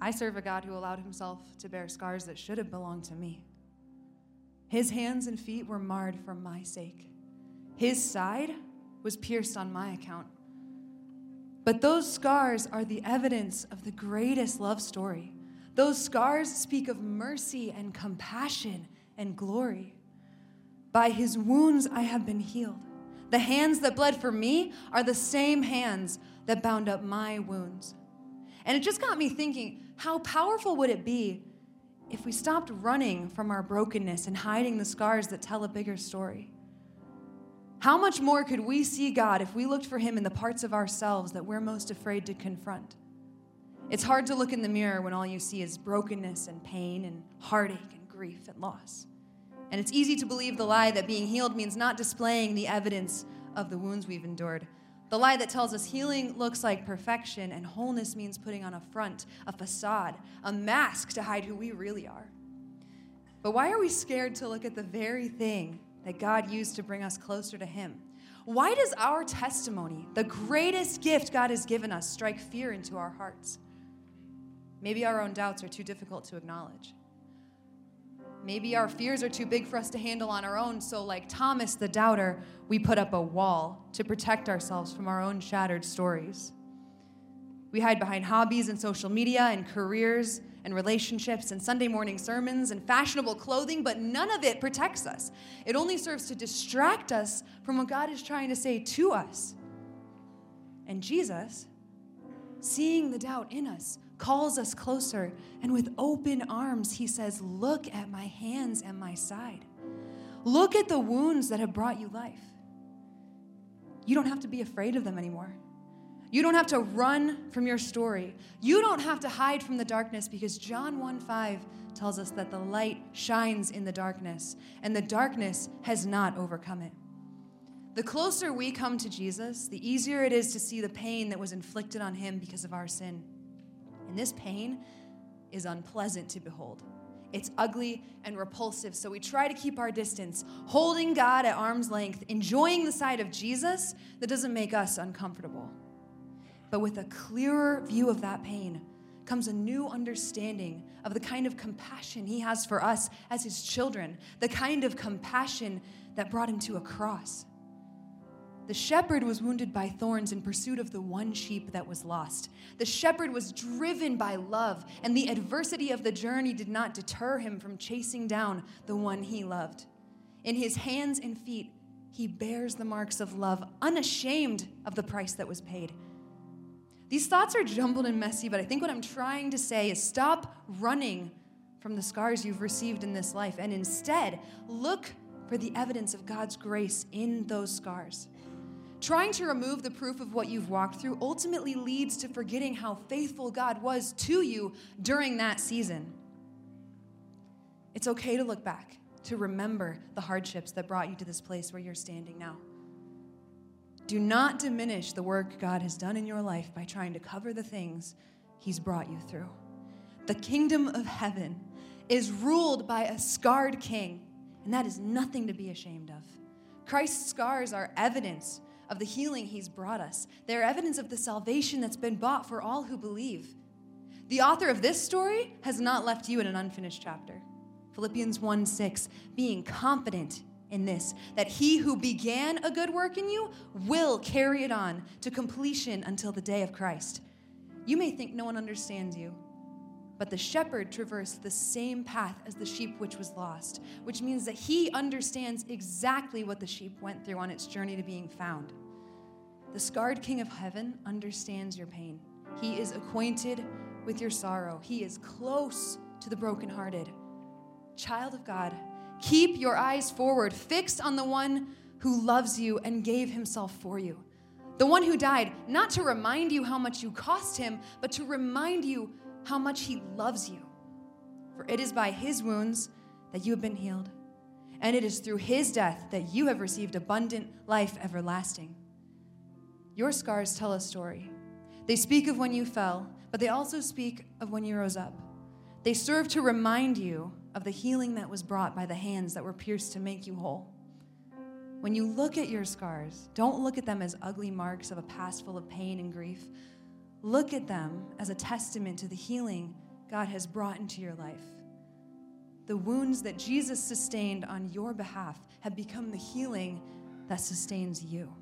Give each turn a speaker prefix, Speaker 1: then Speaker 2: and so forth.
Speaker 1: I serve a God who allowed himself to bear scars that should have belonged to me. His hands and feet were marred for my sake. His side was pierced on my account. But those scars are the evidence of the greatest love story. Those scars speak of mercy and compassion and glory. By his wounds I have been healed. The hands that bled for me are the same hands that bound up my wounds. And it just got me thinking how powerful would it be if we stopped running from our brokenness and hiding the scars that tell a bigger story? How much more could we see God if we looked for Him in the parts of ourselves that we're most afraid to confront? It's hard to look in the mirror when all you see is brokenness and pain and heartache and grief and loss. And it's easy to believe the lie that being healed means not displaying the evidence of the wounds we've endured. The lie that tells us healing looks like perfection and wholeness means putting on a front, a facade, a mask to hide who we really are. But why are we scared to look at the very thing that God used to bring us closer to Him? Why does our testimony, the greatest gift God has given us, strike fear into our hearts? Maybe our own doubts are too difficult to acknowledge. Maybe our fears are too big for us to handle on our own, so, like Thomas the doubter, we put up a wall to protect ourselves from our own shattered stories. We hide behind hobbies and social media and careers and relationships and Sunday morning sermons and fashionable clothing, but none of it protects us. It only serves to distract us from what God is trying to say to us. And Jesus, seeing the doubt in us, calls us closer, and with open arms, he says, Look at my hands and my side. Look at the wounds that have brought you life. You don't have to be afraid of them anymore. You don't have to run from your story. You don't have to hide from the darkness because John 1 5 tells us that the light shines in the darkness, and the darkness has not overcome it. The closer we come to Jesus, the easier it is to see the pain that was inflicted on him because of our sin. And this pain is unpleasant to behold. It's ugly and repulsive, so we try to keep our distance, holding God at arm's length, enjoying the sight of Jesus that doesn't make us uncomfortable. But with a clearer view of that pain comes a new understanding of the kind of compassion He has for us as His children, the kind of compassion that brought Him to a cross. The shepherd was wounded by thorns in pursuit of the one sheep that was lost. The shepherd was driven by love, and the adversity of the journey did not deter him from chasing down the one he loved. In his hands and feet, he bears the marks of love, unashamed of the price that was paid. These thoughts are jumbled and messy, but I think what I'm trying to say is stop running from the scars you've received in this life and instead look for the evidence of God's grace in those scars. Trying to remove the proof of what you've walked through ultimately leads to forgetting how faithful God was to you during that season. It's okay to look back, to remember the hardships that brought you to this place where you're standing now. Do not diminish the work God has done in your life by trying to cover the things He's brought you through. The kingdom of heaven is ruled by a scarred king, and that is nothing to be ashamed of. Christ's scars are evidence of the healing he's brought us. They're evidence of the salvation that's been bought for all who believe. The author of this story has not left you in an unfinished chapter. Philippians 1 6, being confident in this, that he who began a good work in you will carry it on to completion until the day of Christ. You may think no one understands you, but the shepherd traversed the same path as the sheep which was lost, which means that he understands exactly what the sheep went through on its journey to being found. The scarred king of heaven understands your pain. He is acquainted with your sorrow. He is close to the brokenhearted. Child of God, keep your eyes forward, fixed on the one who loves you and gave himself for you. The one who died, not to remind you how much you cost him, but to remind you how much He loves you. For it is by His wounds that you have been healed, and it is through His death that you have received abundant life everlasting. Your scars tell a story. They speak of when you fell, but they also speak of when you rose up. They serve to remind you of the healing that was brought by the hands that were pierced to make you whole. When you look at your scars, don't look at them as ugly marks of a past full of pain and grief. Look at them as a testament to the healing God has brought into your life. The wounds that Jesus sustained on your behalf have become the healing that sustains you.